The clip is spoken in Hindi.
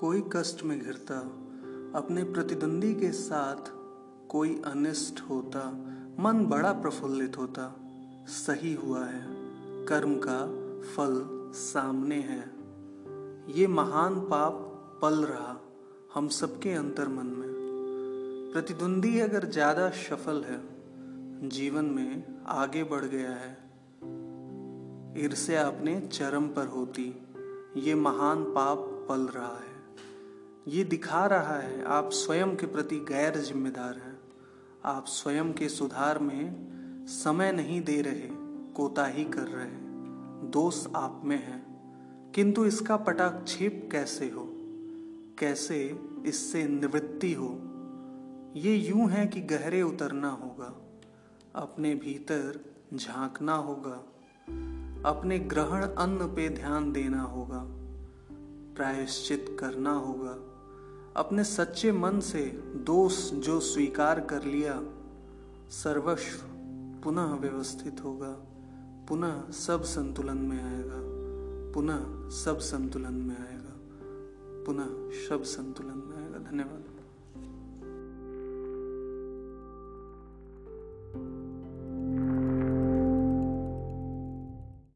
कोई कष्ट में घिरता, अपने प्रतिद्वंदी के साथ कोई अनिष्ट होता, मन बड़ा प्रफुल्लित होता, सही हुआ है, कर्म का फल सामने है। ये महान पाप पल रहा हम सबके अंतर मन में। प्रतिद्वंदी अगर ज़्यादा सफल है, जीवन में आगे बढ़ गया है। ईर्ष्या अपने चरम पर होती, ये महान पाप पल रहा है। ये दिखा रहा है, आप स्वयं के प्रति गैर जिम्मेदार हैं। आप स्वयं के सुधार में समय नहीं दे रहे कोताही कर रहे दोष आप में है। किंतु इसका पटाक्षेप कैसे हो? कैसे इससे निवृत्ति हो? ये यूँ है कि गहरे उतरना होगा, अपने भीतर झांकना होगा, अपने ग्रहण अन्न पे ध्यान देना होगा, प्रायश्चित करना होगा। अपने सच्चे मन से दोष जो स्वीकार कर लिया, सर्वस्व पुनः व्यवस्थित होगा, पुनः सब संतुलन में आएगा, पुनः सब संतुलन में आएगा, पुनः सब संतुलन में आएगा। धन्यवाद।